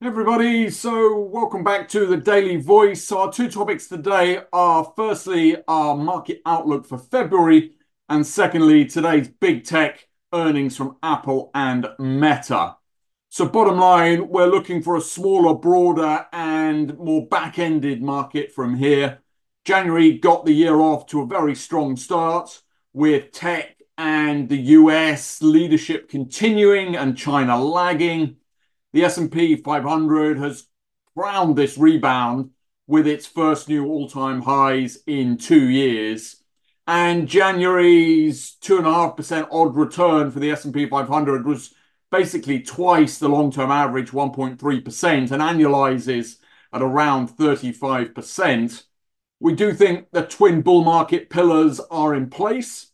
Everybody, so welcome back to the Daily Voice. Our two topics today are firstly, our market outlook for February, and secondly, today's big tech earnings from Apple and Meta. So, bottom line, we're looking for a smaller, broader, and more back ended market from here. January got the year off to a very strong start with tech and the US leadership continuing and China lagging. The S&P 500 has crowned this rebound with its first new all-time highs in two years. And January's 2.5% odd return for the S&P 500 was basically twice the long-term average, 1.3%, and annualizes at around 35%. We do think the twin bull market pillars are in place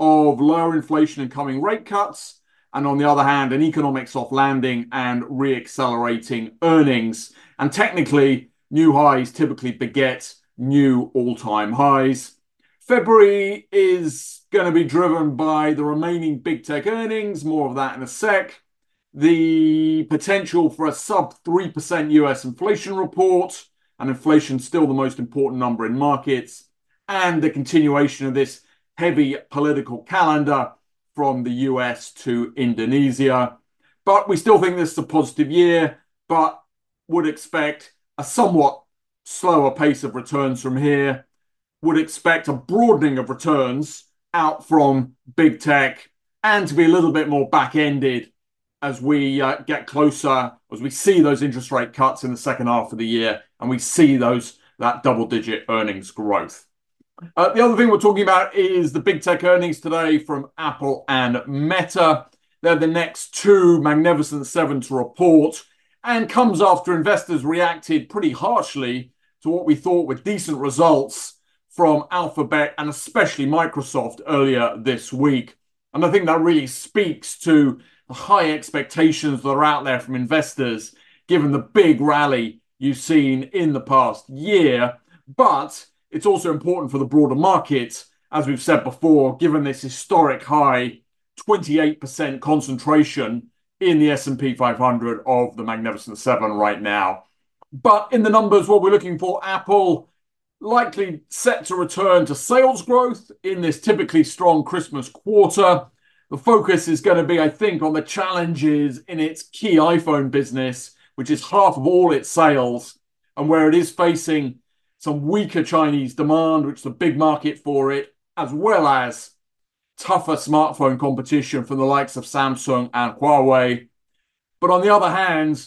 of lower inflation and coming rate cuts, and on the other hand, an economic soft landing and re-accelerating earnings. And technically, new highs typically beget new all-time highs. February is going to be driven by the remaining big tech earnings, more of that in a sec. The potential for a sub 3% US inflation report, and inflation still the most important number in markets, and the continuation of this heavy political calendar from the US to Indonesia. But we still think this is a positive year, but would expect a somewhat slower pace of returns from here. Would expect a broadening of returns out from big tech and to be a little bit more back ended as we uh, get closer, as we see those interest rate cuts in the second half of the year and we see those that double digit earnings growth. Uh, the other thing we're talking about is the big tech earnings today from Apple and Meta. They're the next two Magnificent Seven to report and comes after investors reacted pretty harshly to what we thought were decent results from Alphabet and especially Microsoft earlier this week. And I think that really speaks to the high expectations that are out there from investors, given the big rally you've seen in the past year. But it's also important for the broader market, as we've said before, given this historic high 28% concentration in the S&P 500 of the Magnificent 7 right now. But in the numbers, what we're looking for, Apple likely set to return to sales growth in this typically strong Christmas quarter. The focus is going to be, I think, on the challenges in its key iPhone business, which is half of all its sales, and where it is facing some weaker Chinese demand, which is a big market for it, as well as tougher smartphone competition from the likes of Samsung and Huawei. But on the other hand,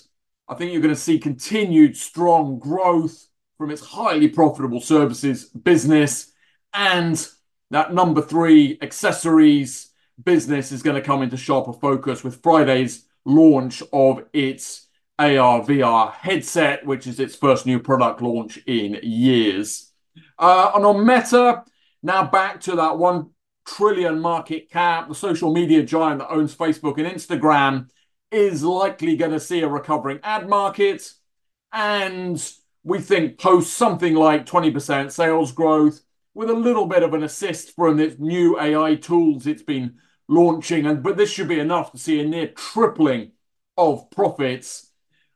I think you're going to see continued strong growth from its highly profitable services business. And that number three accessories business is going to come into sharper focus with Friday's launch of its AR VR headset, which is its first new product launch in years. Uh, and on Meta, now back to that one trillion market cap, the social media giant that owns Facebook and Instagram is likely going to see a recovering ad market. And we think post something like 20% sales growth with a little bit of an assist from its new AI tools it's been launching. And but this should be enough to see a near tripling of profits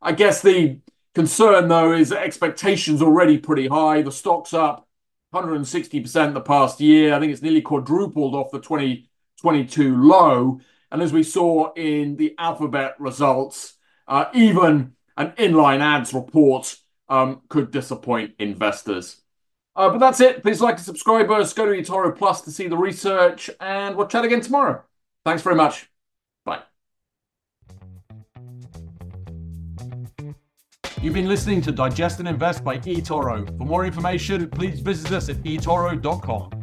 I guess the concern, though, is expectations already pretty high. The stock's up 160% the past year. I think it's nearly quadrupled off the 2022 low. And as we saw in the Alphabet results, uh, even an inline ads report um, could disappoint investors. Uh, but that's it. Please like and subscribe us. Go to eToro Plus to see the research, and we'll chat again tomorrow. Thanks very much. You've been listening to Digest and Invest by eToro. For more information, please visit us at eToro.com.